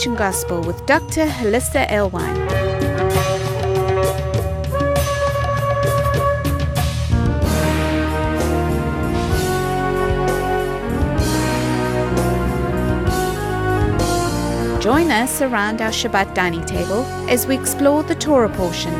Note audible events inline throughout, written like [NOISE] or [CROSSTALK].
Revelation Gospel with Dr. Hollisa Alewine. Join us around our Shabbat dining table as we explore the Torah portion.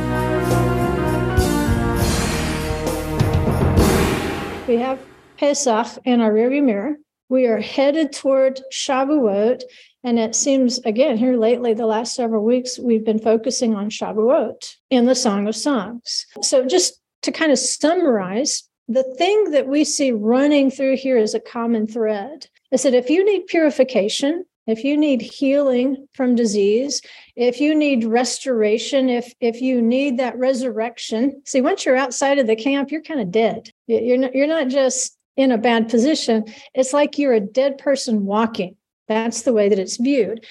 We have Pesach in our rearview mirror. We are headed toward Shavuot. And it seems, again, here lately, the last several weeks, we've been focusing on Shavuot in the Song of Songs. So, just to kind of summarize, the thing that we see running through here is a common thread. Is that if you need purification, if you need healing from disease if you need restoration if if you need that resurrection see once you're outside of the camp you're kind of dead. You're not you're not just in a bad position. It's like you're a dead person walking that's the way that it's viewed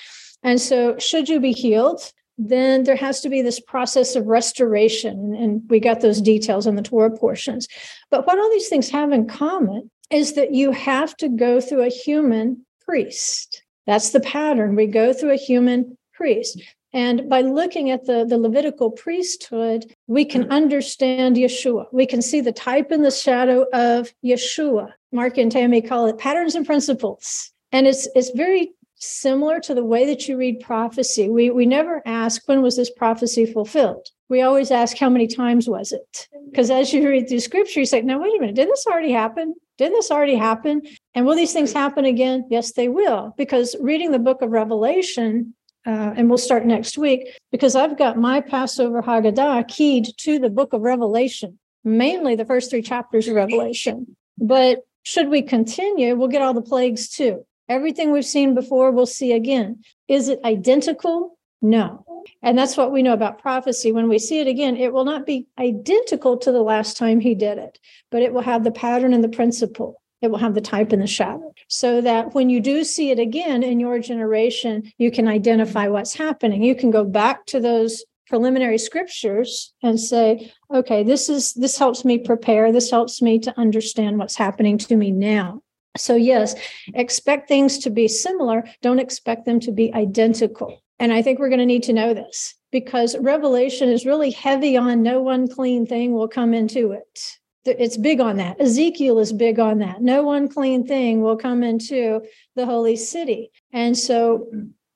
and so should you be healed then there has to be this process of restoration and we got those details in the torah portions but what all these things have in common is that you have to go through a human priest that's the pattern. We go through a human priest. And by looking at the, the Levitical priesthood, we can understand Yeshua. We can see the type and the shadow of Yeshua. Mark and Tammy call it patterns and principles. And it's it's very similar to the way that you read prophecy. We we never ask when was this prophecy fulfilled. We always ask how many times was it? Because as you read through scripture, you say, now wait a minute, did this already happen? Didn't this already happen? And will these things happen again? Yes, they will. Because reading the book of Revelation, uh, and we'll start next week, because I've got my Passover Haggadah keyed to the book of Revelation, mainly the first three chapters of Revelation. But should we continue, we'll get all the plagues too. Everything we've seen before, we'll see again. Is it identical? No. And that's what we know about prophecy. When we see it again, it will not be identical to the last time he did it, but it will have the pattern and the principle. It will have the type and the shadow. So that when you do see it again in your generation, you can identify what's happening. You can go back to those preliminary scriptures and say, okay, this is this helps me prepare. This helps me to understand what's happening to me now. So, yes, expect things to be similar. Don't expect them to be identical. And I think we're going to need to know this because Revelation is really heavy on no unclean thing will come into it. It's big on that. Ezekiel is big on that. No unclean thing will come into the holy city. And so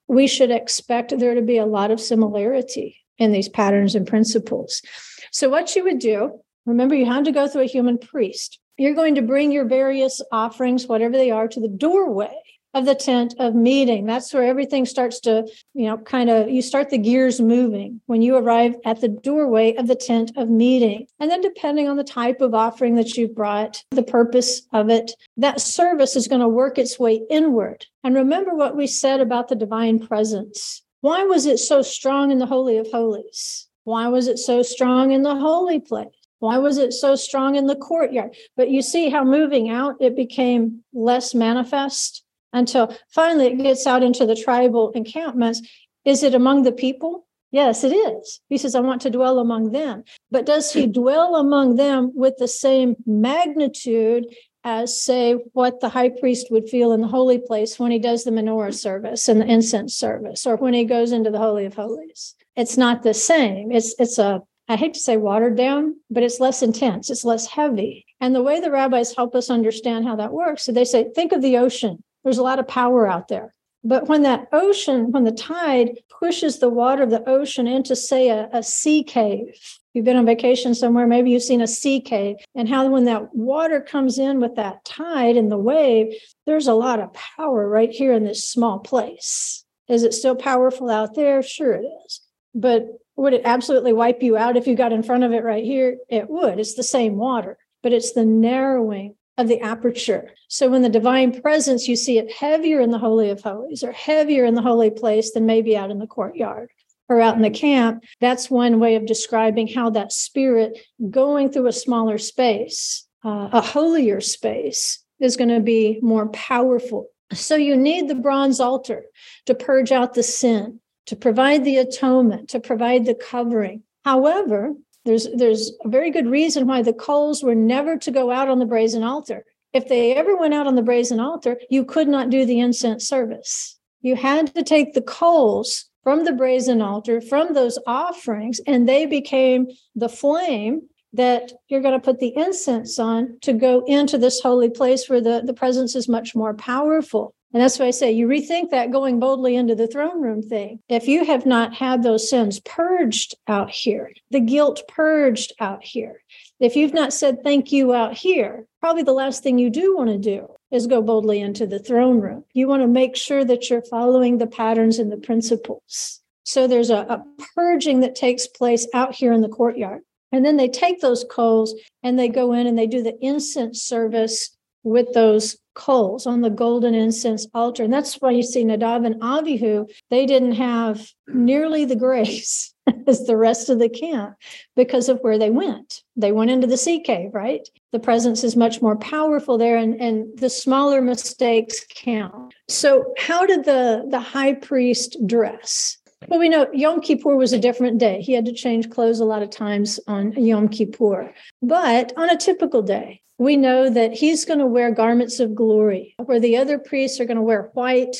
we should expect there to be a lot of similarity in these patterns and principles. So, what you would do, remember, you had to go through a human priest. You're going to bring your various offerings, whatever they are, to the doorway of the tent of meeting. That's where everything starts to, you know, kind of you start the gears moving when you arrive at the doorway of the tent of meeting. And then depending on the type of offering that you've brought, the purpose of it, that service is going to work its way inward. And remember what we said about the divine presence. Why was it so strong in the Holy of Holies? Why was it so strong in the holy place? Why was it so strong in the courtyard? But you see how moving out it became less manifest until finally it gets out into the tribal encampments. Is it among the people? Yes, it is. He says, I want to dwell among them. But does he dwell among them with the same magnitude as, say, what the high priest would feel in the holy place when he does the menorah service and the incense service, or when he goes into the Holy of Holies? It's not the same. It's it's a I hate to say watered down, but it's less intense, it's less heavy. And the way the rabbis help us understand how that works, so they say, think of the ocean. There's a lot of power out there. But when that ocean, when the tide pushes the water of the ocean into, say, a, a sea cave, you've been on vacation somewhere, maybe you've seen a sea cave, and how when that water comes in with that tide and the wave, there's a lot of power right here in this small place. Is it still powerful out there? Sure, it is. But would it absolutely wipe you out if you got in front of it right here? It would. It's the same water, but it's the narrowing of the aperture. So when the divine presence, you see it heavier in the Holy of Holies or heavier in the holy place than maybe out in the courtyard or out in the camp. That's one way of describing how that spirit going through a smaller space, uh, a holier space, is going to be more powerful. So you need the bronze altar to purge out the sin, to provide the atonement, to provide the covering. However, there's there's a very good reason why the coals were never to go out on the brazen altar. If they ever went out on the brazen altar, you could not do the incense service. You had to take the coals from the brazen altar, from those offerings, and they became the flame that you're going to put the incense on to go into this holy place where the, the presence is much more powerful. And that's why I say you rethink that going boldly into the throne room thing. If you have not had those sins purged out here, the guilt purged out here, if you've not said thank you out here, probably the last thing you do want to do is go boldly into the throne room. You want to make sure that you're following the patterns and the principles. So there's a, a purging that takes place out here in the courtyard. And then they take those coals and they go in and they do the incense service with those coals on the golden incense altar. And that's why you see Nadav and Avihu, they didn't have nearly the grace [LAUGHS] as the rest of the camp because of where they went. They went into the sea cave, right? The presence is much more powerful there, and, and the smaller mistakes count. So, how did the, the high priest dress? Well, we know Yom Kippur was a different day. He had to change clothes a lot of times on Yom Kippur. But on a typical day, we know that he's going to wear garments of glory, where the other priests are going to wear white.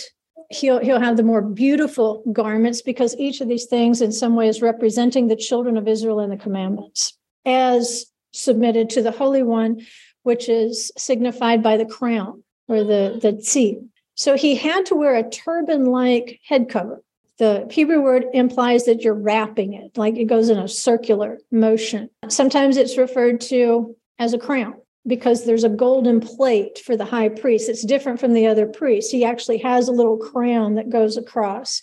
He'll, he'll have the more beautiful garments because each of these things, in some way, is representing the children of Israel and the commandments as submitted to the Holy One, which is signified by the crown or the, the tzitz. So he had to wear a turban like head cover. The Hebrew word implies that you're wrapping it, like it goes in a circular motion. Sometimes it's referred to as a crown because there's a golden plate for the high priest. It's different from the other priests. He actually has a little crown that goes across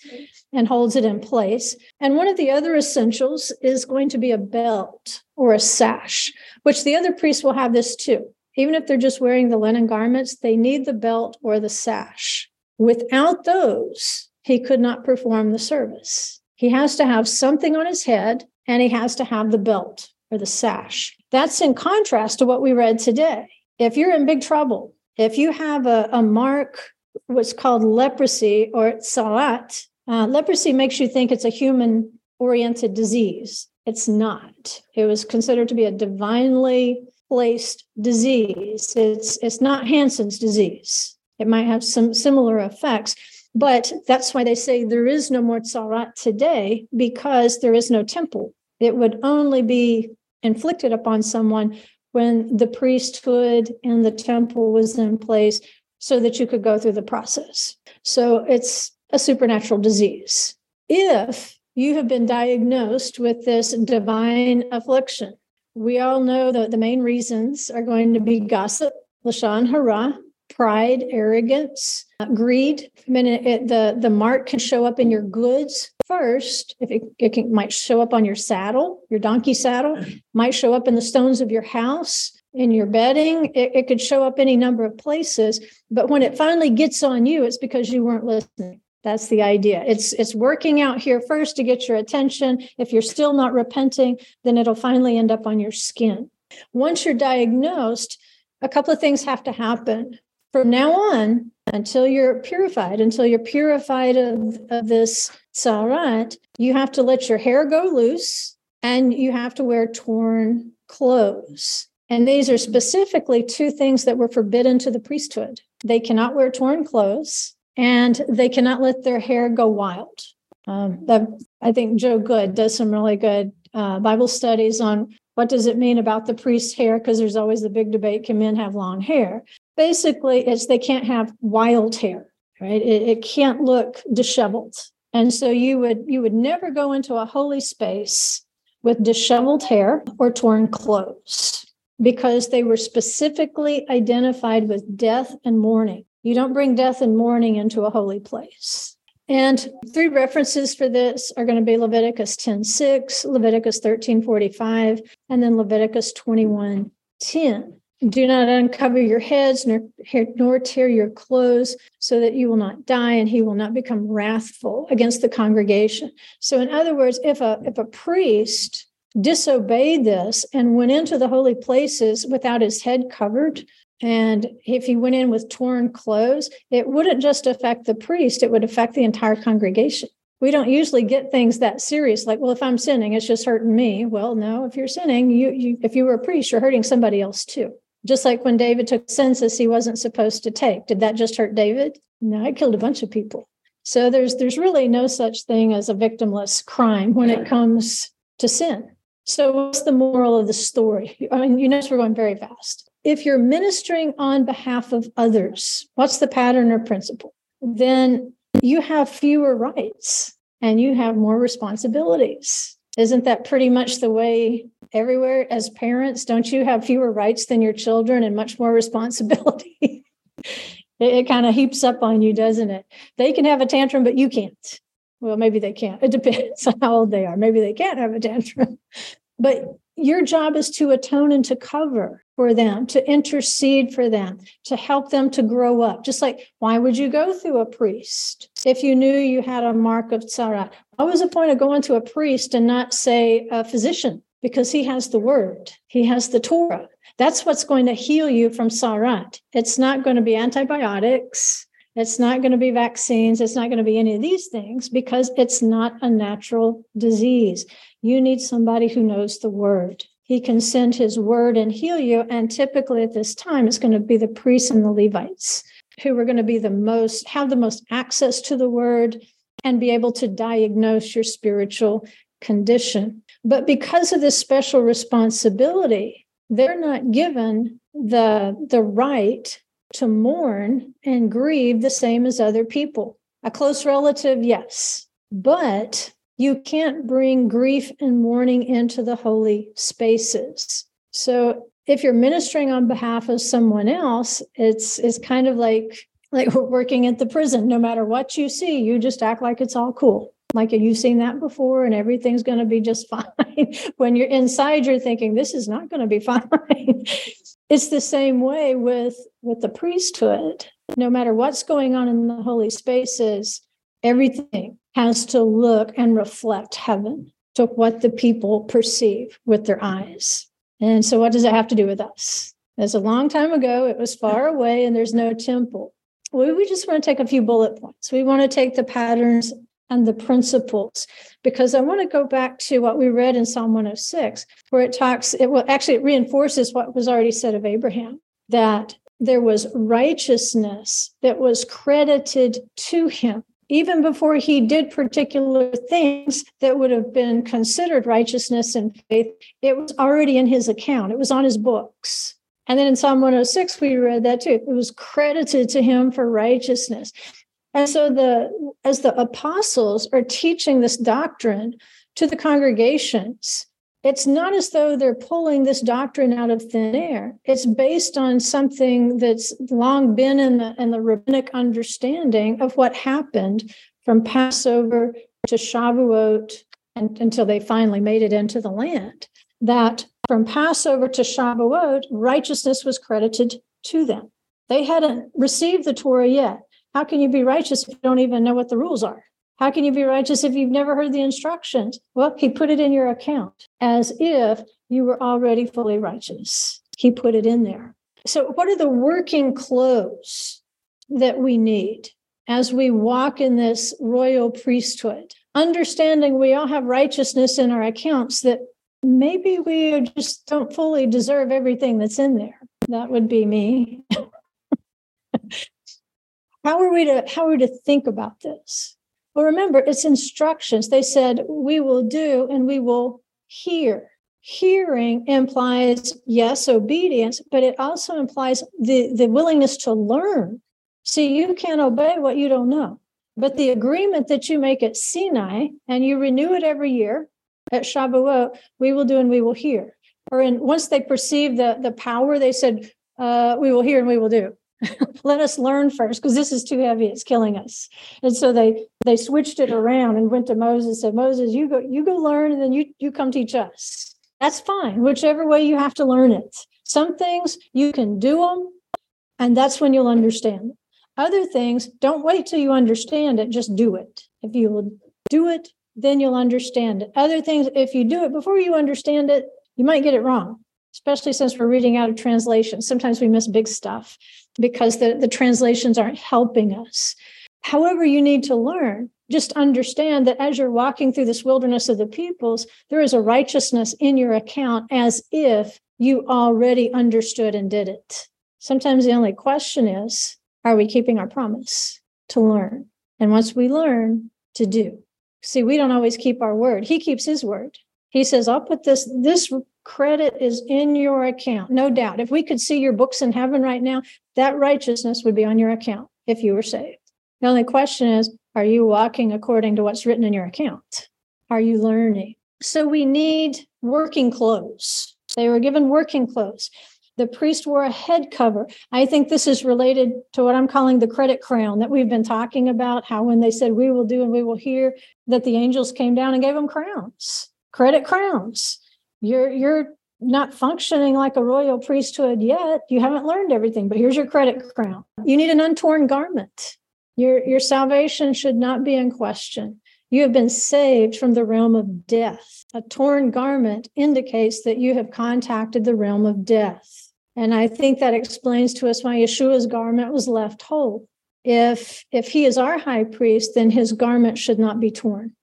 and holds it in place. And one of the other essentials is going to be a belt or a sash, which the other priests will have this too. Even if they're just wearing the linen garments, they need the belt or the sash. Without those, he could not perform the service. He has to have something on his head and he has to have the belt or the sash. That's in contrast to what we read today. If you're in big trouble, if you have a, a mark, what's called leprosy or tzara'at, uh, leprosy makes you think it's a human oriented disease. It's not. It was considered to be a divinely placed disease. It's, it's not Hansen's disease. It might have some similar effects, but that's why they say there is no more tzara'at today because there is no temple. It would only be inflicted upon someone when the priesthood and the temple was in place so that you could go through the process. So it's a supernatural disease. If you have been diagnosed with this divine affliction, we all know that the main reasons are going to be gossip, lashon hara, pride, arrogance, uh, greed. I mean, it, the the mark can show up in your goods first. If it, it can, might show up on your saddle, your donkey saddle, might show up in the stones of your house, in your bedding. It, it could show up any number of places. But when it finally gets on you, it's because you weren't listening. That's the idea. It's it's working out here first to get your attention. If you're still not repenting, then it'll finally end up on your skin. Once you're diagnosed, a couple of things have to happen from now on until you're purified until you're purified of, of this tzara'at you have to let your hair go loose and you have to wear torn clothes. And these are specifically two things that were forbidden to the priesthood. They cannot wear torn clothes and they cannot let their hair go wild. Um, that, i think joe good does some really good uh, bible studies on what does it mean about the priest's hair because there's always the big debate can men have long hair basically it's they can't have wild hair right? It, it can't look disheveled. And so you would you would never go into a holy space with disheveled hair or torn clothes because they were specifically identified with death and mourning. You don't bring death and mourning into a holy place. And three references for this are going to be Leviticus 10 6, Leviticus 13 45, and then Leviticus 21 10. Do not uncover your heads nor, nor tear your clothes so that you will not die and he will not become wrathful against the congregation. So, in other words, if a, if a priest disobeyed this and went into the holy places without his head covered, and if he went in with torn clothes, it wouldn't just affect the priest, it would affect the entire congregation. We don't usually get things that serious, like, well, if I'm sinning, it's just hurting me. Well, no, if you're sinning, you, you if you were a priest, you're hurting somebody else too. Just like when David took census he wasn't supposed to take. Did that just hurt David? No, it killed a bunch of people. So there's there's really no such thing as a victimless crime when it comes to sin. So what's the moral of the story? I mean, you notice we're going very fast. If you're ministering on behalf of others, what's the pattern or principle? Then you have fewer rights and you have more responsibilities. Isn't that pretty much the way everywhere as parents? Don't you have fewer rights than your children and much more [LAUGHS] responsibility? it, it kind of heaps up on you, doesn't it? They can have a tantrum, but you can't. Well, maybe they can't. It depends [LAUGHS] on how old they are. Maybe they can't have a tantrum. But your job is to atone and to cover for them, to intercede for them, to help them to grow up. Just like, why would you go through a priest if you knew you had a mark of tzara? What was the point of going to a priest and not say a physician? Because he has the word, he has the Torah. That's what's going to heal you from sarat. It's not going to be antibiotics. It's not going to be vaccines. It's not going to be any of these things because it's not a natural disease. You need somebody who knows the word. He can send his word and heal you. And typically at this time, it's going to be the priests and the Levites who are going to be the most, have the most access to the word and be able to diagnose your spiritual condition. But because of this special responsibility, they're not given the, the right to mourn and grieve the same as other people. A close relative, yes, but you can't bring grief and mourning into the holy spaces. So if you're ministering on behalf of someone else, it's it's kind of like like we're working at the prison. No matter what you see, you just act like it's all cool. Like you've seen that before and everything's going to be just [LAUGHS] fine. when you're inside, you're thinking, this is not going to be [LAUGHS] fine. it's the same way with with the priesthood. No matter what's going on in the holy spaces, everything has to look and reflect heaven to what the people perceive with their eyes. And so, what does it have to do with us? As a long time ago, it was far away and there's no temple. We, we just want to take a few bullet points. We want to take the patterns and the principles because I want to go back to what we read in Psalm 106, where it talks, it will actually it reinforces what was already said of Abraham that there was righteousness that was credited to him even before he did particular things that would have been considered righteousness and faith, it was already in his account. It was on his books. And then in Psalm 106, we read that too. It was credited to him for righteousness. And so the as the apostles are teaching this doctrine to the congregations, it's not as though they're pulling this doctrine out of thin air. It's based on something that's long been in the, in the rabbinic understanding of what happened from Passover to Shavuot and, until they finally made it into the land. That from Passover to Shavuot, righteousness was credited to them. They hadn't received the Torah yet. How can you be righteous if you don't even know what the rules are? How can you be righteous if you've never heard the instructions? Well, he put it in your account as if you were already fully righteous. He put it in there. So, what are the working clothes that we need as we walk in this royal priesthood? Understanding we all have righteousness in our accounts that maybe we just don't fully deserve everything that's in there. That would be me. [LAUGHS] how are we to how are we to think about this? Well, remember, it's instructions. They said, we will do and we will hear. Hearing implies, yes, obedience, but it also implies the, the willingness to learn. See, you can't obey what you don't know. But the agreement that you make at Sinai and you renew it every year at Shavuot, we will do and we will hear. Or in once they perceive the, the power, they said, uh, we will hear and we will do. [LAUGHS] let us learn first because this is too heavy it's killing us. And so they they switched it around and went to moses said moses you go you go learn and then you you come teach us. That's fine whichever way you have to learn it. Some things you can do them and that's when you'll understand. Other things don't wait till you understand it just do it. If you will do it then you'll understand it. Other things if you do it before you understand it you might get it wrong especially since we're reading out of translation. Sometimes we miss big stuff because the, the translations aren't helping us. However, you need to learn. Just understand that as you're walking through this wilderness of the peoples, there is a righteousness in your account as if you already understood and did it. Sometimes the only question is are we keeping our promise to learn? And once we learn to do, see, we don't always keep our word. He keeps his word. He says, I'll put this, this credit is in your account. No doubt. If we could see your books in heaven right now, that righteousness would be on your account if you were saved. The only question is, are you walking according to what's written in your account? Are you learning? So we need working clothes. They were given working clothes. The priest wore a head cover. I think this is related to what I'm calling the credit crown that we've been talking about. How, when they said, We will do and we will hear, that the angels came down and gave them crowns, credit crowns. You're, you're not functioning like a royal priesthood yet. You haven't learned everything, but here's your credit crown. You need an untorn garment. Your, your salvation should not be in question. You have been saved from the realm of death. A torn garment indicates that you have contacted the realm of death. And I think that explains to us why Yeshua's garment was left whole. If, if he is our high priest, then his garment should not be torn.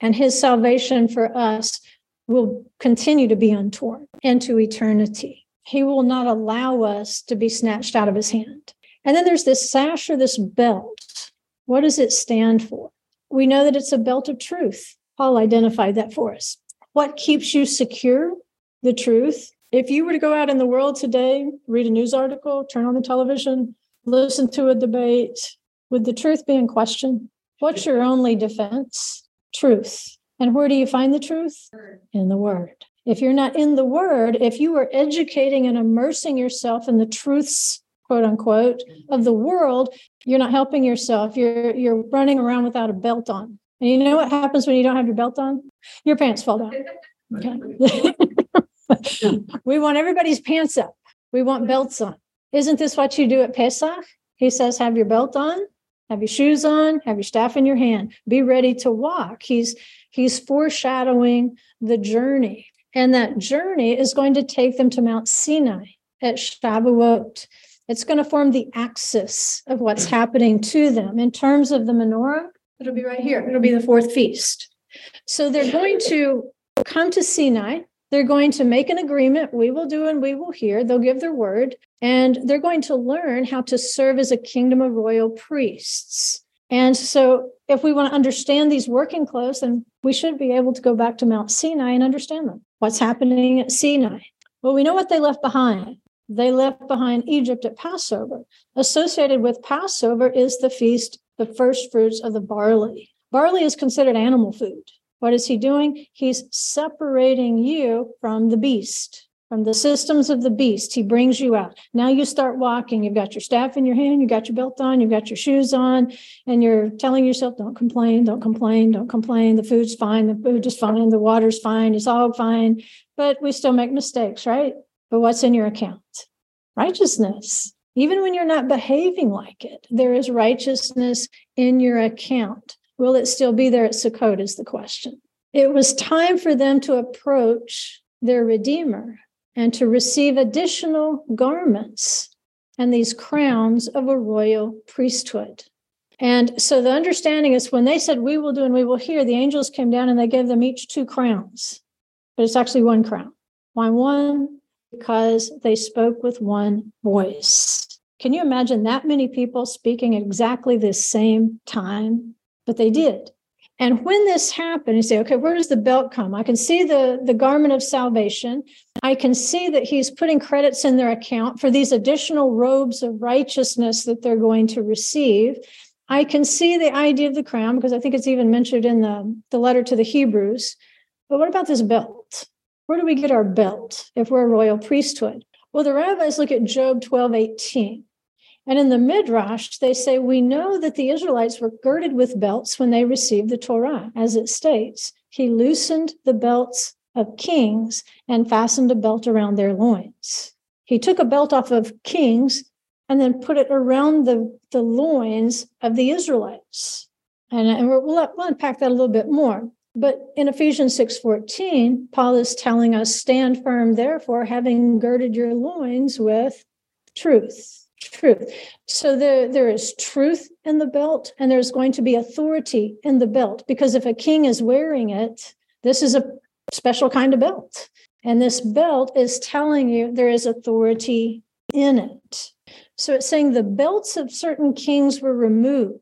And his salvation for us will continue to be untorn into eternity. He will not allow us to be snatched out of his hand. And then there's this sash or this belt. What does it stand for? we know that it's a belt of truth. Paul identified that for us. What keeps you secure? The truth. If you were to go out in the world today, read a news article, turn on the television, listen to a debate, would the truth be in question? What's your only defense? Truth. And where do you find the truth? In the Word. If you're not in the Word, if you are educating and immersing yourself in the truths quote unquote of the world you're not helping yourself. You're you're running around without a belt on. And you know what happens when you don't have your belt on? Your pants fall down. Okay. [LAUGHS] We want everybody's pants up. We want belts on. Isn't this what you do at pesach? He says have your belt on have your shoes on have your staff in your hand. Be ready to walk. He's he's foreshadowing the journey and that journey is going to take them to mount sinai at shavuot it's going to form the axis of what's happening to them. In terms of the menorah, it'll be right here. It'll be the fourth feast. So they're going to come to Sinai. They're going to make an agreement. We will do and we will hear. They'll give their word. And they're going to learn how to serve as a kingdom of royal priests. And so, if we want to understand these working clothes, then we should be able to go back to Mount Sinai and understand them. What's happening at Sinai? Well, we know what they left behind they left behind Egypt at Passover. Associated with Passover is the feast, the first fruits of the barley. Barley is considered animal food. What is he doing? He's separating you from the beast, from the systems of the beast. He brings you out. Now you start walking. You've got your staff in your hand, you've got your belt on, you've got your shoes on, and you're telling yourself, don't complain, don't complain, don't complain. The food's fine, the food is fine, the water's fine, it's all fine. But we still make mistakes, right? But what's in your account? Righteousness. Even when you're not behaving like it, there is righteousness in your account. Will it still be there at Sukkot? Is the question. It was time for them to approach their Redeemer and to receive additional garments and these crowns of a royal priesthood. And so the understanding is when they said, We will do and we will hear, the angels came down and they gave them each two crowns, but it's actually one crown. Why one? because they spoke with one voice. Can you imagine that many people speaking exactly the same time? But they did. And when this happened, you say, okay, where does the belt come? I can see the, the garment of salvation. I can see that he's putting credits in their account for these additional robes of righteousness that they're going to receive. I can see the idea of the crown because I think it's even mentioned in the, the letter to the Hebrews. But what about this belt? Where do we get our belt if we're a royal priesthood? Well, the rabbis look at Job 12, 18. And in the Midrash, they say, We know that the Israelites were girded with belts when they received the Torah, as it states, He loosened the belts of kings and fastened a belt around their loins. He took a belt off of kings and then put it around the, the loins of the Israelites. And, and we'll, we'll unpack that a little bit more. But in Ephesians 6:14, Paul is telling us, stand firm, therefore, having girded your loins with truth. Truth. So there, there is truth in the belt, and there's going to be authority in the belt. Because if a king is wearing it, this is a special kind of belt. And this belt is telling you there is authority in it. So it's saying the belts of certain kings were removed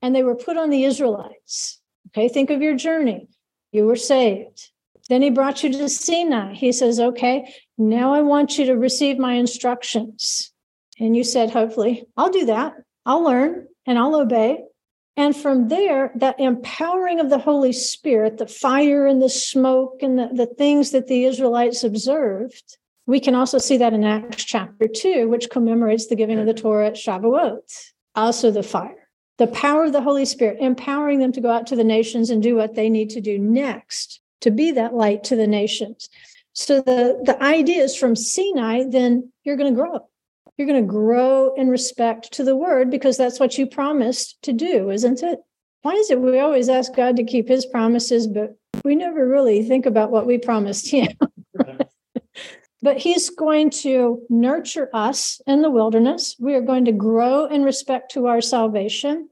and they were put on the Israelites. Okay, think of your journey. You were saved. Then he brought you to Sinai. He says, Okay, now I want you to receive my instructions. And you said, Hopefully, I'll do that. I'll learn and I'll obey. And from there, that empowering of the Holy Spirit, the fire and the smoke and the, the things that the Israelites observed, we can also see that in Acts chapter 2, which commemorates the giving of the Torah at Shavuot. Also, the fire, the power of the Holy Spirit, empowering them to go out to the nations and do what they need to do next to be that light to the nations. So, the, the idea is from Sinai, then you're going to grow you're going to grow in respect to the word because that's what you promised to do, isn't it? Why is it we always ask God to keep his promises, but we never really think about what we promised him? [LAUGHS] but he's going to nurture us in the wilderness. We are going to grow in respect to our salvation.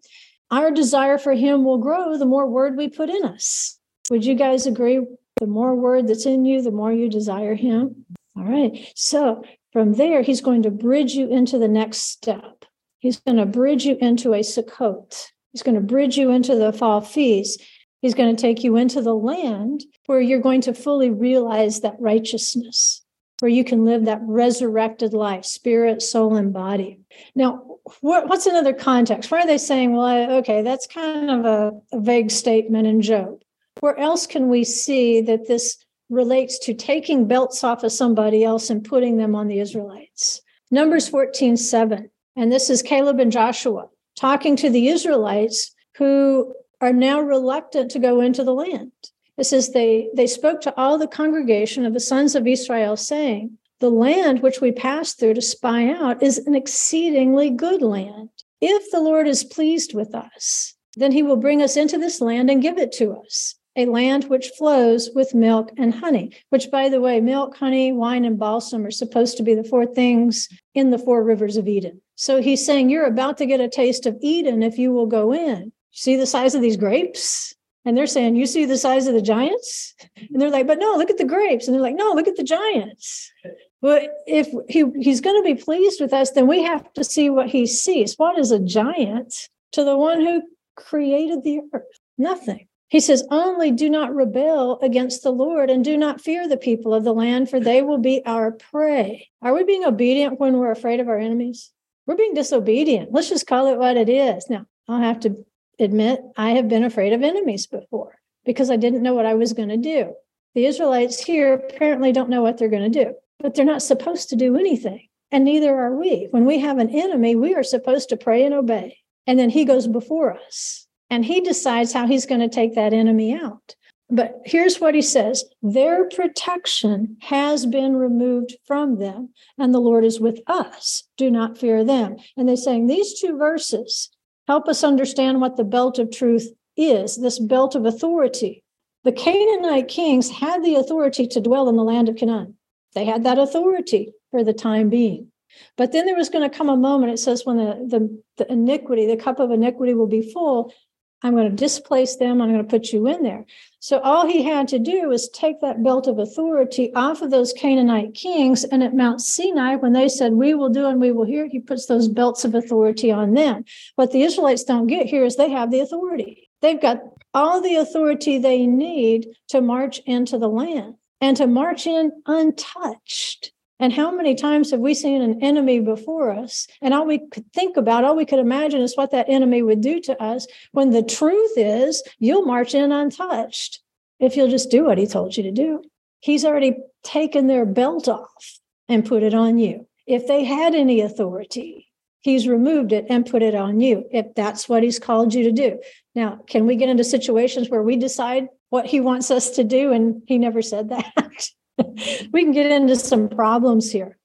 Our desire for him will grow the more word we put in us. Would you guys agree? The more word that's in you, the more you desire him. All right. So from there, he's going to bridge you into the next step. He's going to bridge you into a Sukkot. He's going to bridge you into the fall feast. He's going to take you into the land where you're going to fully realize that righteousness, where you can live that resurrected life, spirit, soul, and body. Now, what, what's another context? Why are they saying, well, I, okay, that's kind of a, a vague statement in Job? Where else can we see that this relates to taking belts off of somebody else and putting them on the Israelites. Numbers 14, 7. And this is Caleb and Joshua talking to the Israelites who are now reluctant to go into the land. It says they, they spoke to all the congregation of the sons of Israel, saying, The land which we passed through to spy out is an exceedingly good land. If the Lord is pleased with us, then he will bring us into this land and give it to us a land which flows with milk and honey, which, by the way, milk, honey, wine, and balsam are supposed to be the four things in the four rivers of Eden. So he's saying, You're about to get a taste of Eden if you will go in. See the size of these grapes? And they're saying, You see the size of the giants? And they're like, But no, look at the grapes. And they're like, No, look at the giants. But if he, he's going to be pleased with us, then we have to see what he sees. What is a giant to the one who created the earth? Nothing. He says, Only do not rebel against the Lord and do not fear the people of the land, for they will be our prey. Are we being obedient when we're afraid of our enemies? We're being disobedient. Let's just call it what it is. Now, I'll have to admit, I have been afraid of enemies before because I didn't know what I was going to do. The Israelites here apparently don't know what they're going to do, but they're not supposed to do anything. And neither are we. When we have an enemy, we are supposed to pray and obey. And then he goes before us and he decides how he's going to take that enemy out. But here's what he says their protection has been removed from them, and the Lord is with us. Do not fear them. And they're saying these two verses help us understand what the belt of truth is this belt of authority. The Canaanite kings had the authority to dwell in the land of Canaan, they had that authority for the time being. But then there was going to come a moment, it says, when the, the, the iniquity, the cup of iniquity will be full, I'm going to displace them. I'm going to put you in there. So all he had to do was take that belt of authority off of those Canaanite kings. And at Mount Sinai, when they said, We will do and we will hear, he puts those belts of authority on them. What the Israelites don't get here is they have the authority. They've got all the authority they need to march into the land and to march in untouched. And how many times have we seen an enemy before us? And all we could think about, all we could imagine is what that enemy would do to us when the truth is you'll march in untouched if you'll just do what he told you to do. He's already taken their belt off and put it on you. If they had any authority, he's removed it and put it on you if that's what he's called you to do. Now, can we get into situations where we decide what he wants us to do and he never said that? [LAUGHS] [LAUGHS] we can get into some problems here.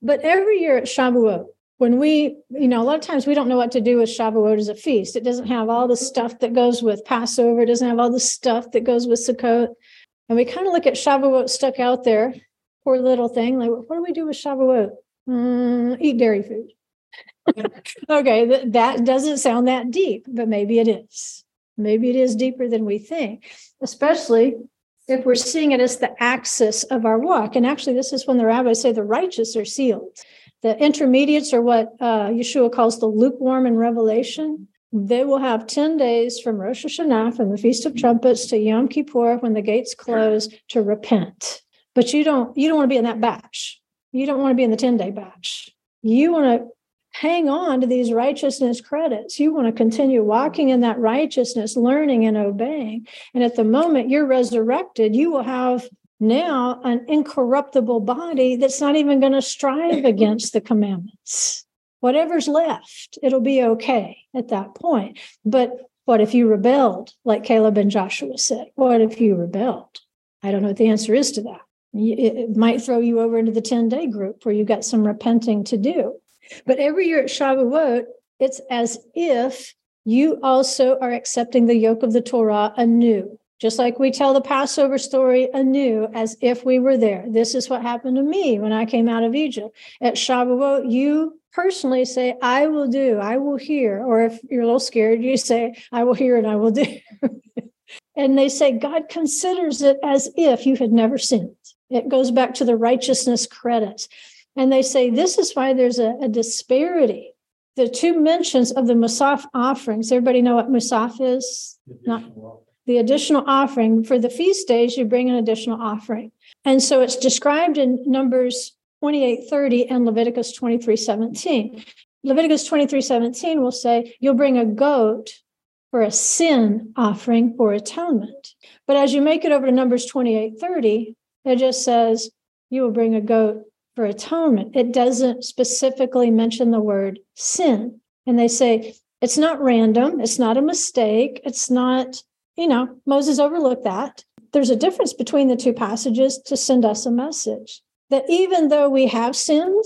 But every year at Shavuot, when we, you know, a lot of times we don't know what to do with Shavuot as a feast. It doesn't have all the stuff that goes with Passover, it doesn't have all the stuff that goes with Sukkot. And we kind of look at Shavuot stuck out there, poor little thing. Like, what do we do with Shavuot? Mm, eat dairy food. [LAUGHS] okay, th- that doesn't sound that deep, but maybe it is. Maybe it is deeper than we think, especially if we're seeing it as the axis of our walk. And actually, this is when the rabbis say the righteous are sealed. The intermediates are what uh, Yeshua calls the lukewarm in Revelation. they will have 10 days from Rosh Hashanah, from the Feast of Trumpets to Yom Kippur, when the gates close, to repent. But you don't you don't want to be in that batch. You don't want to be in the 10 day batch. You want to hang on to these righteousness credits. You want to continue walking in that righteousness, learning and obeying. And at the moment you're resurrected, you will have now an incorruptible body that's not even going to strive against the commandments. Whatever's left, it'll be okay at that point. But what if you rebelled, like Caleb and Joshua said? What if you rebelled? I don't know what the answer is to that. It might throw you over into the 10 day group where you've got some repenting to do. But every year at Shavuot, it's as if you also are accepting the yoke of the Torah anew. Just like we tell the Passover story anew as if we were there. This is what happened to me when I came out of Egypt. At Shavuot, you personally say, I will do, I will hear. Or if you're a little scared, you say, I will hear and I will do. [LAUGHS] and they say, God considers it as if you had never sinned. It goes back to the righteousness credits. And they say this is why there's a, a disparity. The two mentions of the Musaf offerings, everybody know what Musaf is? Not the additional offering for the feast days, you bring an additional offering. And so it's described in Numbers 28 30 and Leviticus 23 17. Leviticus 23 17 will say, You'll bring a goat for a sin offering for atonement. But as you make it over to Numbers 28 30, it just says, You will bring a goat for atonement. It doesn't specifically mention the word sin. And they say, It's not random, it's not a mistake, it's not you know, Moses overlooked that. There's a difference between the two passages to send us a message that even though we have sinned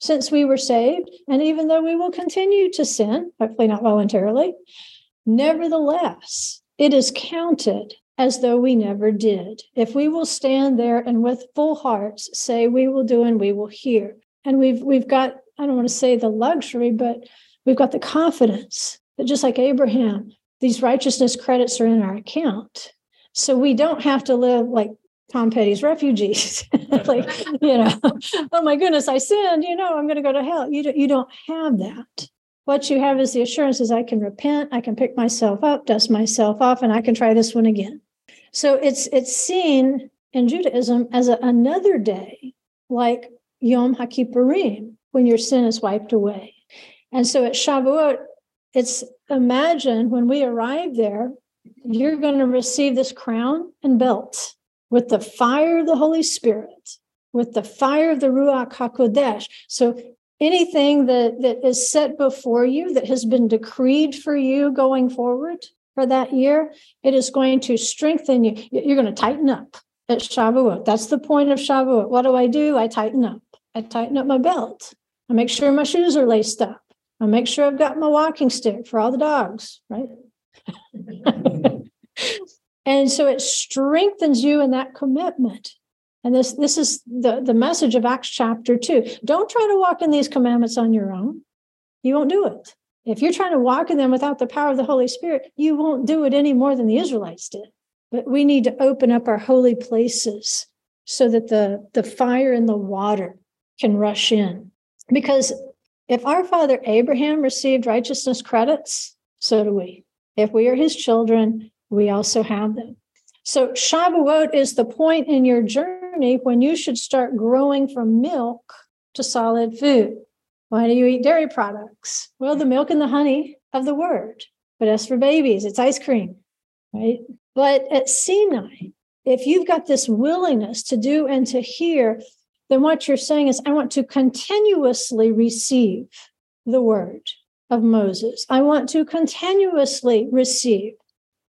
since we were saved, and even though we will continue to sin, hopefully not voluntarily, nevertheless, it is counted as though we never did. If we will stand there and with full hearts say we will do and we will hear. And we've we've got, I don't want to say the luxury, but we've got the confidence that just like Abraham, these righteousness credits are in our account. So we don't have to live like Tom Petty's refugees. [LAUGHS] like, you know, [LAUGHS] oh my goodness, I sinned, you know, I'm going to go to hell. You don't, you don't have that. What you have is the assurance is I can repent, I can pick myself up, dust myself off, and I can try this one again. So it's it's seen in Judaism as a, another day, like Yom HaKippurim, when your sin is wiped away. And so at Shavuot, it's imagine when we arrive there, you're going to receive this crown and belt with the fire of the Holy Spirit, with the fire of the Ruach HaKodesh. So anything that, that is set before you that has been decreed for you going forward for that year, it is going to strengthen you. You're going to tighten up at Shavuot. That's the point of Shavuot. What do I do? I tighten up. I tighten up my belt. I make sure my shoes are laced up. I make sure I've got my walking stick for all the dogs, right? [LAUGHS] and so it strengthens you in that commitment. And this this is the, the message of Acts chapter 2. Don't try to walk in these commandments on your own. You won't do it. If you're trying to walk in them without the power of the Holy Spirit, you won't do it any more than the Israelites did. But we need to open up our holy places so that the, the fire and the water can rush in. Because if our father Abraham received righteousness credits, so do we. If we are his children, we also have them. So Shavuot is the point in your journey when you should start growing from milk to solid food. Why do you eat dairy products? Well, the milk and the honey of the word. But as for babies, it's ice cream, right? But at Sinai, if you've got this willingness to do and to hear, then what you're saying is, I want to continuously receive the word of Moses. I want to continuously receive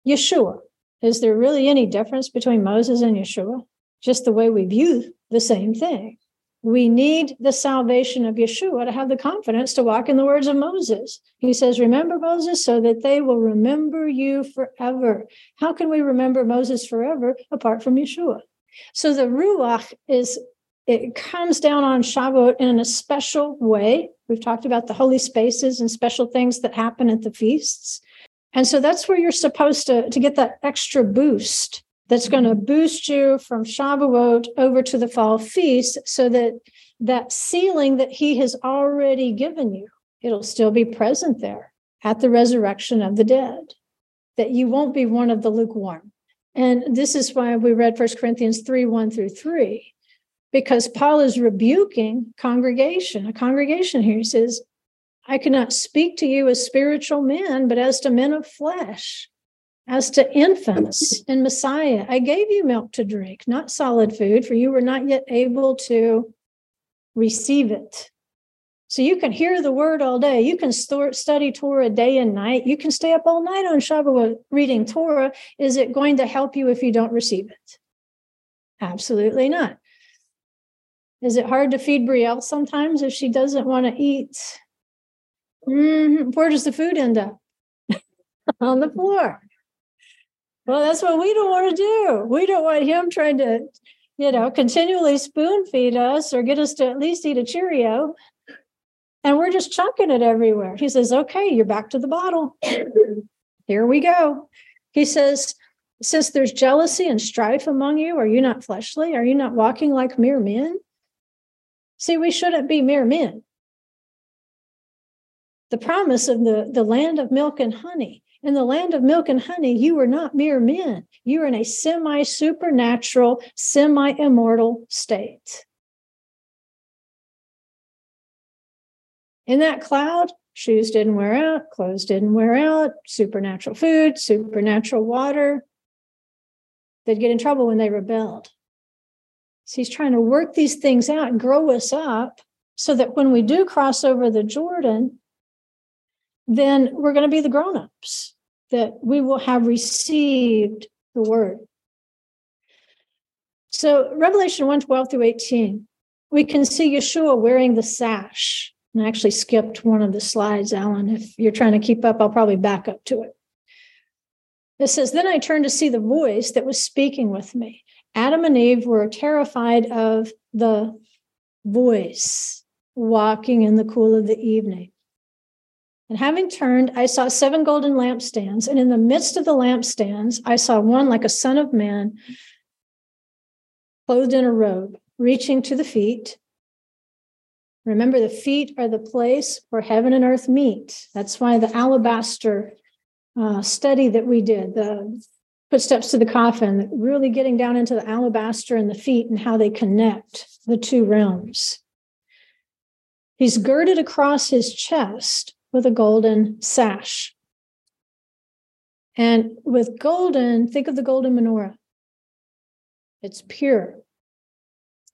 Yeshua. Is there really any difference between Moses and Yeshua? Just the way we view the same thing. We need the salvation of Yeshua to have the confidence to walk in the words of Moses. He says, Remember Moses so that they will remember you forever. How can we remember Moses forever apart from Yeshua? So the Ruach is it comes down on Shavuot in a special way. We've talked about the holy spaces and special things that happen at the feasts. And so that's where you're supposed to, to get that extra boost that's going to boost you from Shavuot over to the fall feast so that that sealing that he has already given you, it'll still be present there at the resurrection of the dead, that you won't be one of the lukewarm. And this is why we read 1 Corinthians 3 1 through 3, because Paul is rebuking congregation, a congregation here. He says, I cannot speak to you as spiritual men, but as to men of flesh, as to infants in Messiah. I gave you milk to drink, not solid food, for you were not yet able to receive it. So you can hear the word all day. You can study Torah day and night. You can stay up all night on Shabbat reading Torah. Is it going to help you if you don't receive it? Absolutely not. Is it hard to feed Brielle sometimes if she doesn't want to eat? Mm-hmm. Where does the food end up? [LAUGHS] on the floor. Well, that's what we don't want to do. We don't want him trying to, you know, continually spoon feed us or get us to at least eat a Cheerio and we're just chucking it everywhere. He says, okay, you're back to the bottle. [CLEARS THROAT] Here we go. He says, since there's jealousy and strife among you, are you not fleshly? Are you not walking like mere men? See, we shouldn't be mere men. The promise of the, the land of milk and honey. In the land of milk and honey, you are not mere men. You are in a semi supernatural, semi immortal state. In that cloud, shoes didn't wear out, clothes didn't wear out, supernatural food, supernatural water. They'd get in trouble when they rebelled. So he's trying to work these things out and grow us up so that when we do cross over the Jordan, then we're going to be the grown-ups, that we will have received the word. So Revelation 1 12 through 18, we can see Yeshua wearing the sash I actually skipped one of the slides, Alan. If you're trying to keep up, I'll probably back up to it. It says, Then I turned to see the voice that was speaking with me. Adam and Eve were terrified of the voice walking in the cool of the evening. And having turned, I saw seven golden lampstands. And in the midst of the lampstands, I saw one like a son of man, clothed in a robe, reaching to the feet Remember, the feet are the place where heaven and earth meet. That's why the alabaster uh, study that we did, the footsteps to the coffin, really getting down into the alabaster and the feet and how they connect the two realms. He's girded across his chest with a golden sash. And with golden, think of the golden menorah. It's pure.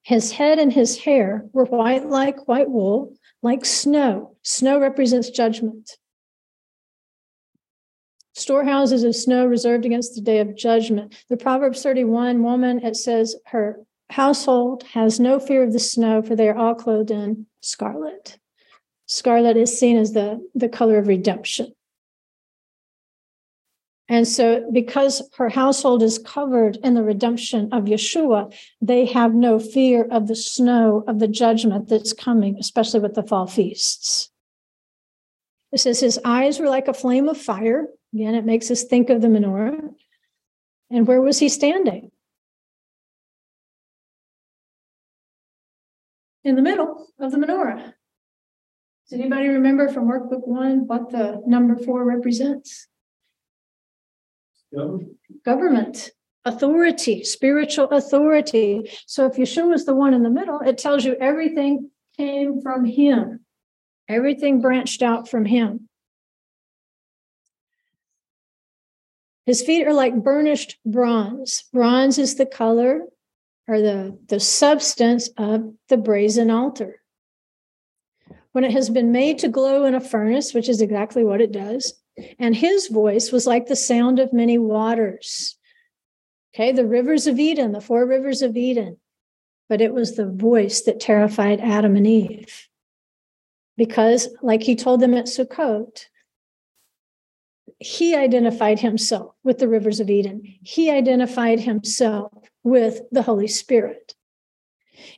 His head and his hair were white like white wool, like snow. Snow represents judgment. Storehouses of snow reserved against the day of judgment. The Proverbs 31 woman, it says, her household has no fear of the snow, for they are all clothed in scarlet. Scarlet is seen as the, the color of redemption. And so, because her household is covered in the redemption of Yeshua, they have no fear of the snow of the judgment that's coming, especially with the fall feasts. It says his eyes were like a flame of fire. Again, it makes us think of the menorah. And where was he standing? In the middle of the menorah. Does anybody remember from workbook one what the number four represents? Government, authority, spiritual authority. So if Yeshua is the one in the middle, it tells you everything came from him, everything branched out from him. His feet are like burnished bronze. Bronze is the color or the, the substance of the brazen altar. When it has been made to glow in a furnace, which is exactly what it does, and his voice was like the sound of many waters. Okay, the rivers of Eden, the four rivers of Eden. But it was the voice that terrified Adam and Eve. Because, like he told them at Sukkot, he identified himself with the rivers of Eden. He identified himself with the Holy Spirit.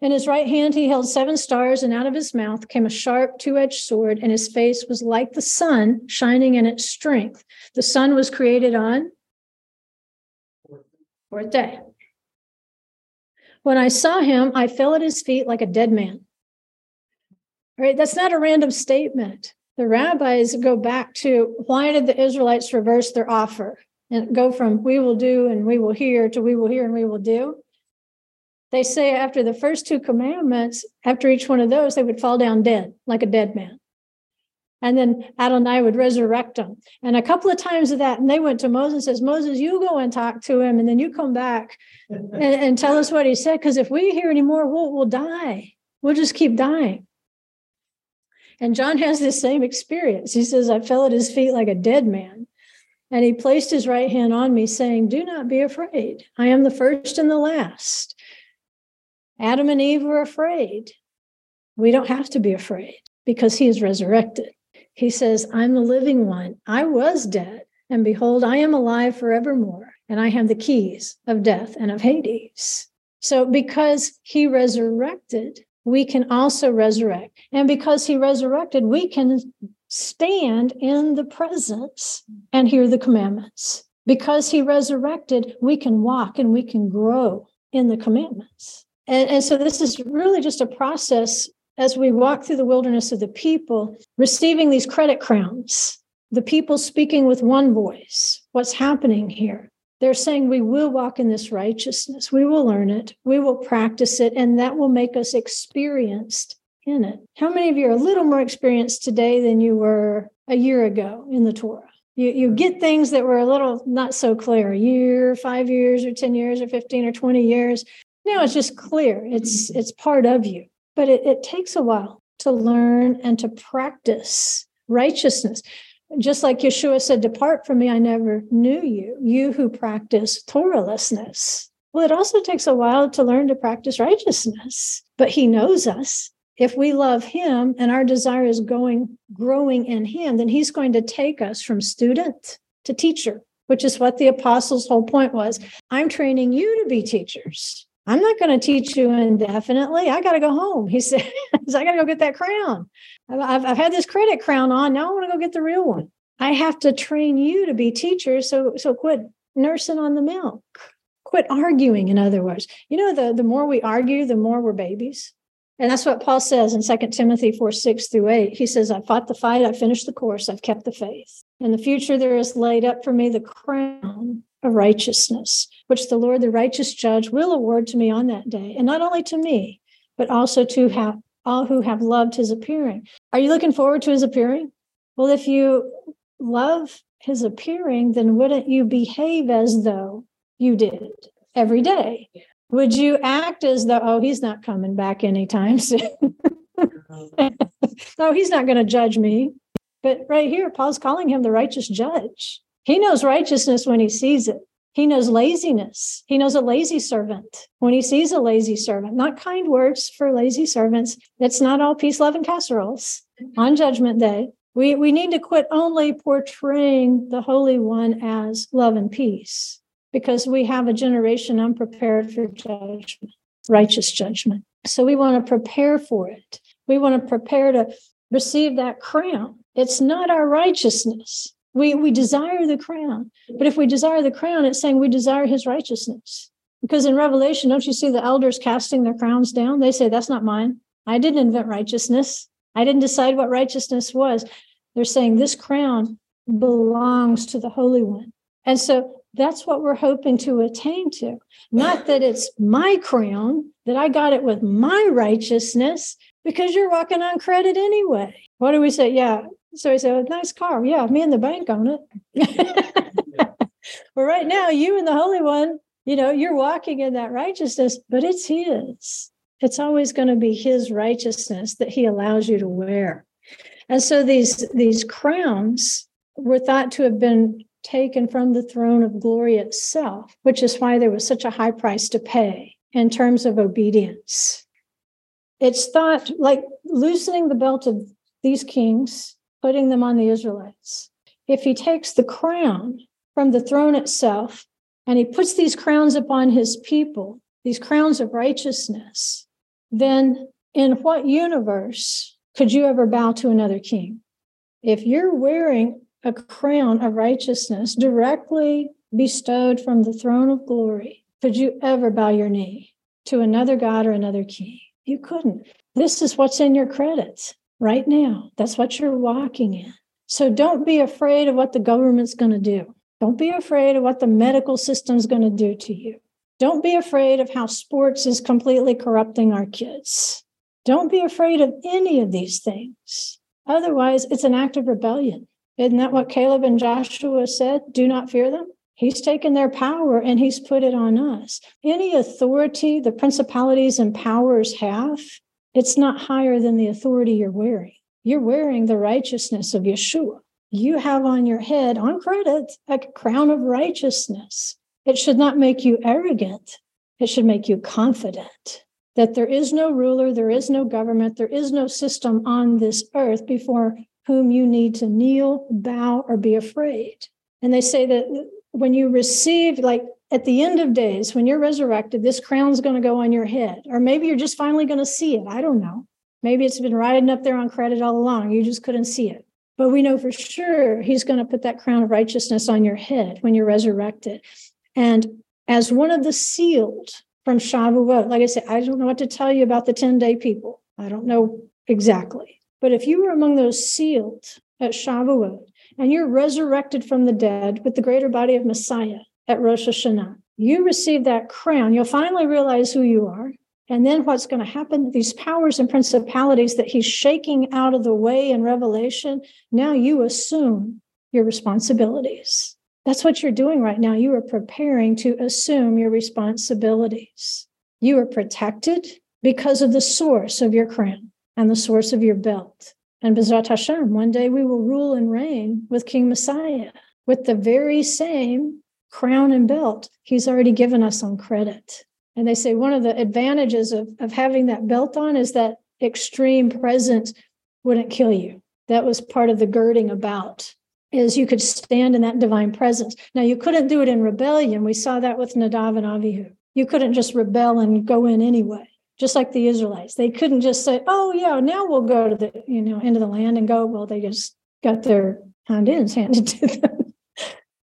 In his right hand, he held seven stars, and out of his mouth came a sharp two edged sword, and his face was like the sun shining in its strength. The sun was created on fourth day. When I saw him, I fell at his feet like a dead man. All right, that's not a random statement. the rabbis go back to why did the Israelites reverse their offer and go from we will do and we will hear to we will hear and we will do? They say after the first two commandments, after each one of those, they would fall down dead, like a dead man. And then Adonai would resurrect them. And a couple of times of that, and they went to Moses and says, Moses, you go and talk to him, and then you come back [LAUGHS] and, and tell us what he said. Because if we hear anymore, we'll, we'll die. We'll just keep dying. And John has this same experience. He says, I fell at his feet like a dead man. And he placed his right hand on me, saying, Do not be afraid. I am the first and the last. Adam and Eve were afraid. We don't have to be afraid because he is resurrected. He says, I'm the living one. I was dead, and behold, I am alive forevermore, and I have the keys of death and of Hades. So, because he resurrected, we can also resurrect. And because he resurrected, we can stand in the presence and hear the commandments. Because he resurrected, we can walk and we can grow in the commandments. And, and so this is really just a process as we walk through the wilderness of the people, receiving these credit crowns, the people speaking with one voice. What's happening here? They're saying we will walk in this righteousness, we will learn it, we will practice it, and that will make us experienced in it. How many of you are a little more experienced today than you were a year ago in the Torah? You, you get things that were a little not so clear a year, five years, or 10 years, or 15 or 20 years. Now it's just clear. It's it's part of you. But it, it takes a while to learn and to practice righteousness. Just like Yeshua said, Depart from me, I never knew you, you who practice Torahlessness. Well, it also takes a while to learn to practice righteousness, but he knows us. If we love him and our desire is going growing in him, then he's going to take us from student to teacher, which is what the apostles' whole point was. I'm training you to be teachers. I'm not going to teach you indefinitely. I got to go home. He [LAUGHS] said, I got to go get that crown. I've, I've had this credit crown on. Now I want to go get the real one. I have to train you to be teachers. So, so quit nursing on the milk. Quit arguing, in other words. You know, the, the more we argue, the more we're babies. And that's what Paul says in 2 Timothy 4 6 through 8. He says, I fought the fight, I finished the course, I've kept the faith. In the future, there is laid up for me the crown of righteousness, which the Lord, the righteous judge, will award to me on that day. And not only to me, but also to have all who have loved his appearing. Are you looking forward to his appearing? Well, if you love his appearing, then wouldn't you behave as though you did every day? Would you act as though, oh, he's not coming back anytime [LAUGHS] soon? [LAUGHS] no, he's not going to judge me. But right here, Paul's calling him the righteous judge. He knows righteousness when he sees it. He knows laziness. He knows a lazy servant when he sees a lazy servant. Not kind words for lazy servants. It's not all peace, love, and casseroles on Judgment Day. We, we need to quit only portraying the Holy One as love and peace because we have a generation unprepared for judgment, righteous judgment. So we want to prepare for it. We want to prepare to receive that crown. It's not our righteousness. We, we desire the crown. But if we desire the crown, it's saying we desire his righteousness. Because in Revelation, don't you see the elders casting their crowns down? They say, That's not mine. I didn't invent righteousness. I didn't decide what righteousness was. They're saying this crown belongs to the Holy One. And so that's what we're hoping to attain to. Not that it's my crown, that I got it with my righteousness, because you're walking on credit anyway. What do we say? Yeah, so he said, nice car. Yeah, me and the bank own it. [LAUGHS] well, right now, you and the Holy One, you know, you're walking in that righteousness, but it's his. It's always going to be his righteousness that he allows you to wear. And so these these crowns were thought to have been taken from the throne of glory itself, which is why there was such a high price to pay in terms of obedience. It's thought like loosening the belt of these kings putting them on the Israelites. If he takes the crown from the throne itself and he puts these crowns upon his people, these crowns of righteousness, then in what universe could you ever bow to another king? If you're wearing a crown of righteousness directly bestowed from the throne of glory, could you ever bow your knee to another God or another king? You couldn't. This is what's in your credits. Right now. That's what you're walking in. So don't be afraid of what the government's going to do. Don't be afraid of what the medical system's going to do to you. Don't be afraid of how sports is completely corrupting our kids. Don't be afraid of any of these things. Otherwise, it's an act of rebellion. Isn't that what Caleb and Joshua said? Do not fear them. He's taken their power and he's put it on us. Any authority the principalities and powers have, it's not higher than the authority you're wearing. You're wearing the righteousness of Yeshua. You have on your head, on credit, a crown of righteousness. It should not make you arrogant. It should make you confident that there is no ruler, there is no government, there is no system on this earth before whom you need to kneel, bow, or be afraid. And they say that when you receive, like at the end of days, when you're resurrected, this crown's going to go on your head. Or maybe you're just finally going to see it. I don't know. Maybe it's been riding up there on credit all along. You just couldn't see it. But we know for sure he's going to put that crown of righteousness on your head when you're resurrected. And as one of the sealed from Shavuot, like I said, I don't know what to tell you about the 10 day people. I don't know exactly. But if you were among those sealed at Shavuot and you're resurrected from the dead with the greater body of Messiah at Rosh Hashanah, you receive that crown. You'll finally realize who you are. And then what's going to happen? These powers and principalities that he's shaking out of the way in Revelation, now you assume your responsibilities. That's what you're doing right now. You are preparing to assume your responsibilities. You are protected because of the source of your crown and the source of your belt. And Bezrat Hashem, one day we will rule and reign with King Messiah with the very same crown and belt he's already given us on credit. And they say one of the advantages of, of having that belt on is that extreme presence wouldn't kill you. That was part of the girding about is you could stand in that divine presence. Now you couldn't do it in rebellion. We saw that with Nadav and Avihu. You couldn't just rebel and go in anyway just like the Israelites. They couldn't just say, "Oh yeah, now we'll go to the you know end of the land and go." Well, they just got their hind [LAUGHS] handed to them.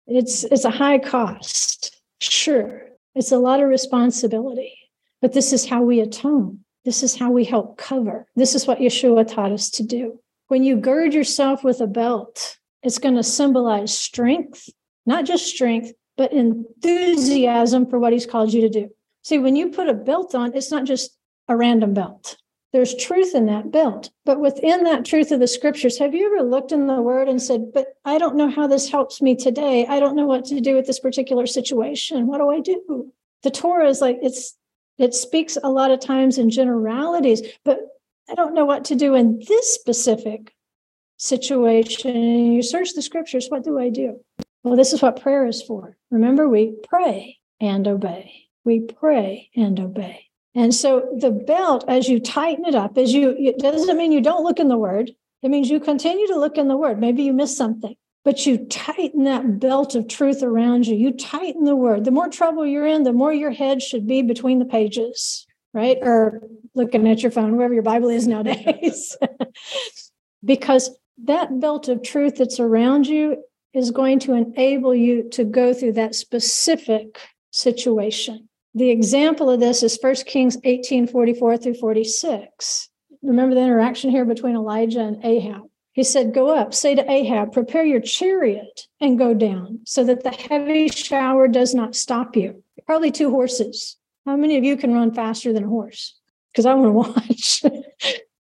It's it's a high cost, sure. It's a lot of responsibility, but this is how we atone. This is how we help cover. This is what Yeshua taught us to do. When you gird yourself with a belt, it's going to symbolize strength, not just strength, but enthusiasm for what he's called you to do. See, when you put a belt on, it's not just a random belt. There's truth in that belt. But within that truth of the scriptures, have you ever looked in the word and said, But I don't know how this helps me today. I don't know what to do with this particular situation. What do I do? The Torah is like, it's, it speaks a lot of times in generalities, but I don't know what to do in this specific situation. And you search the scriptures, what do I do? Well, this is what prayer is for. Remember, we pray and obey. We pray and obey. And so the belt, as you tighten it up, as you, it doesn't mean you don't look in the word. It means you continue to look in the word. Maybe you miss something, but you tighten that belt of truth around you. You tighten the word. The more trouble you're in, the more your head should be between the pages, right? Or looking at your phone, wherever your Bible is nowadays. [LAUGHS] because that belt of truth that's around you is going to enable you to go through that specific situation. The example of this is 1 Kings 18 44 through 46. Remember the interaction here between Elijah and Ahab. He said, Go up, say to Ahab, prepare your chariot and go down so that the heavy shower does not stop you. Probably two horses. How many of you can run faster than a horse? Because I want to [LAUGHS] watch.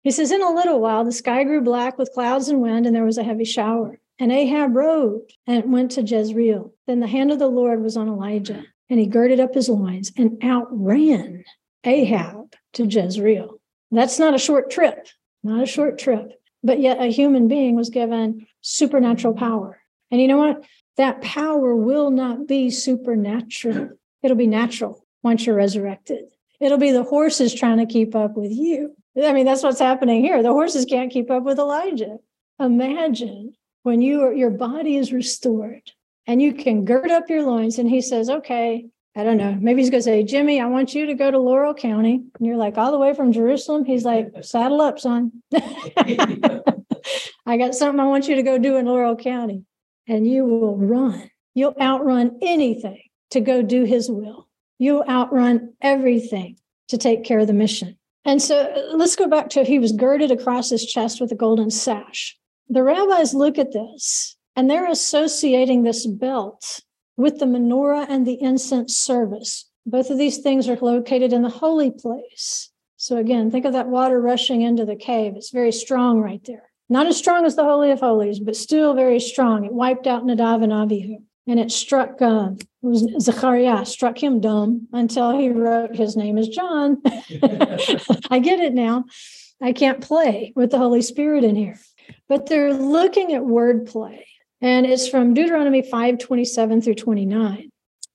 he says, In a little while, the sky grew black with clouds and wind, and there was a heavy shower. And Ahab rode and went to Jezreel. Then the hand of the Lord was on Elijah, and he girded up his loins and outran Ahab to Jezreel. That's not a short trip, not a short trip, but yet a human being was given supernatural power. And you know what? That power will not be supernatural, it'll be natural once you're resurrected. It'll be the horses trying to keep up with you. I mean, that's what's happening here. The horses can't keep up with Elijah. Imagine when you are, your body is restored and you can gird up your loins. And he says, okay, I don't know. Maybe he's going to say, Jimmy, I want you to go to Laurel County. And you're like, all the way from Jerusalem. He's like, saddle up, son. [LAUGHS] I got something I want you to go do in Laurel County. And you will run. You'll outrun anything to go do his will. You'll outrun everything to take care of the mission. And so uh, let's go back to he was girded across his chest with a golden sash. The rabbis look at this and they're associating this belt with the menorah and the incense service. Both of these things are located in the holy place. So again, think of that water rushing into the cave. It's very strong right there. Not as strong as the Holy of Holies, but still very strong. It wiped out Nadav and Abihu. And it struck uh, it Zechariah, struck him dumb until he wrote, His name is John. [LAUGHS] I get it now. I can't play with the Holy Spirit in here. But they're looking at wordplay. And it's from Deuteronomy 5 27 through 29.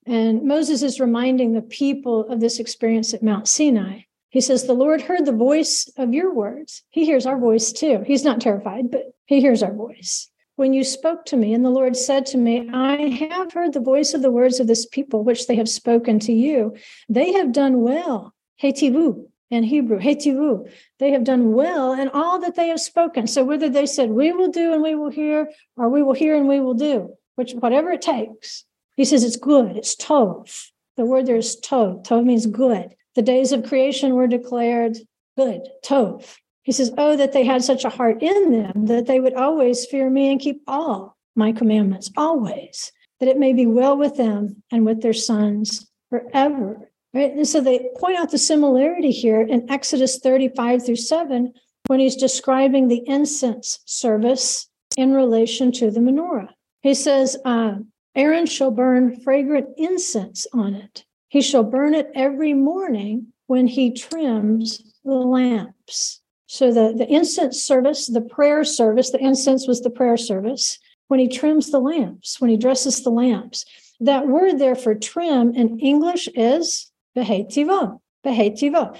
And Moses is reminding the people of this experience at Mount Sinai. He says, The Lord heard the voice of your words. He hears our voice too. He's not terrified, but he hears our voice. When you spoke to me, and the Lord said to me, I have heard the voice of the words of this people, which they have spoken to you. They have done well. Hetivu in Hebrew, Hetivu. They have done well in all that they have spoken. So whether they said, We will do and we will hear, or we will hear and we will do, which whatever it takes, he says it's good. It's tov. The word there is tov. Tov means good. The days of creation were declared good, tov. He says, Oh, that they had such a heart in them that they would always fear me and keep all my commandments, always, that it may be well with them and with their sons forever. Right? And so they point out the similarity here in Exodus 35 through 7 when he's describing the incense service in relation to the menorah. He says, uh, Aaron shall burn fragrant incense on it he shall burn it every morning when he trims the lamps. So the, the incense service, the prayer service, the incense was the prayer service. When he trims the lamps, when he dresses the lamps, that word there for trim in English is behetiva, behetiva,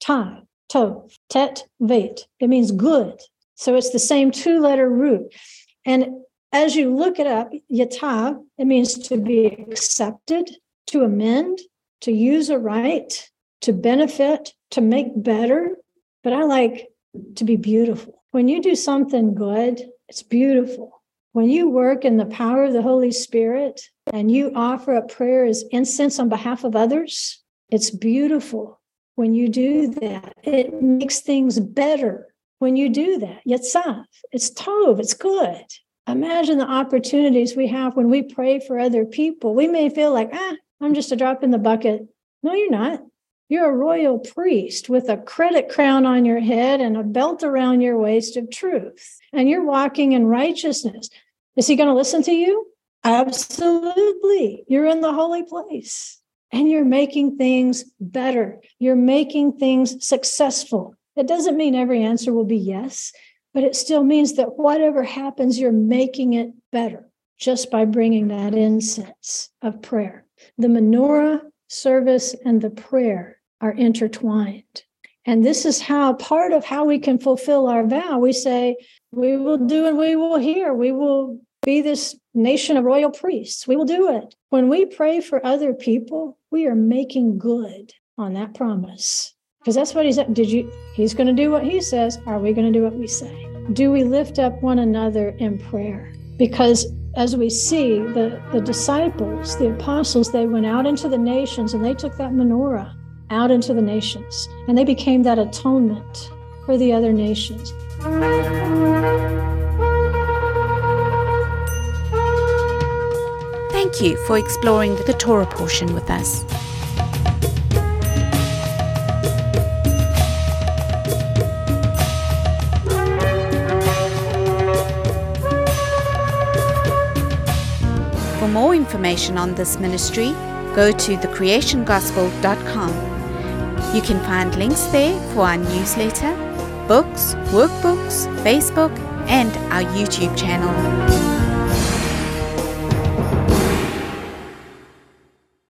ta, to, tet, vet. It means good. So it's the same two letter root. And as you look it up, yatav, it means to be accepted, to amend, to use a right, to benefit, to make better. But I like to be beautiful. When you do something good, it's beautiful. When you work in the power of the Holy Spirit and you offer up prayer as incense on behalf of others, it's beautiful. When you do that, it makes things better. When you do that, Yetzav, it's tov, it's good. Imagine the opportunities we have when we pray for other people. We may feel like, ah, I'm just a drop in the bucket. No, you're not. You're a royal priest with a credit crown on your head and a belt around your waist of truth. And you're walking in righteousness. Is he going to listen to you? Absolutely. You're in the holy place and you're making things better. You're making things successful. It doesn't mean every answer will be yes, but it still means that whatever happens, you're making it better just by bringing that incense of prayer. The menorah service and the prayer are intertwined. And this is how part of how we can fulfill our vow. We say, we will do and we will hear. We will be this nation of royal priests. We will do it. When we pray for other people, we are making good on that promise. Because that's what he's did you he's going to do what he says. Are we going to do what we say? Do we lift up one another in prayer? Because as we see the, the disciples, the apostles, they went out into the nations and they took that menorah out into the nations and they became that atonement for the other nations. Thank you for exploring the Torah portion with us. For more information on this ministry, go to thecreationgospel.com. You can find links there for our newsletter, books, workbooks, Facebook, and our YouTube channel.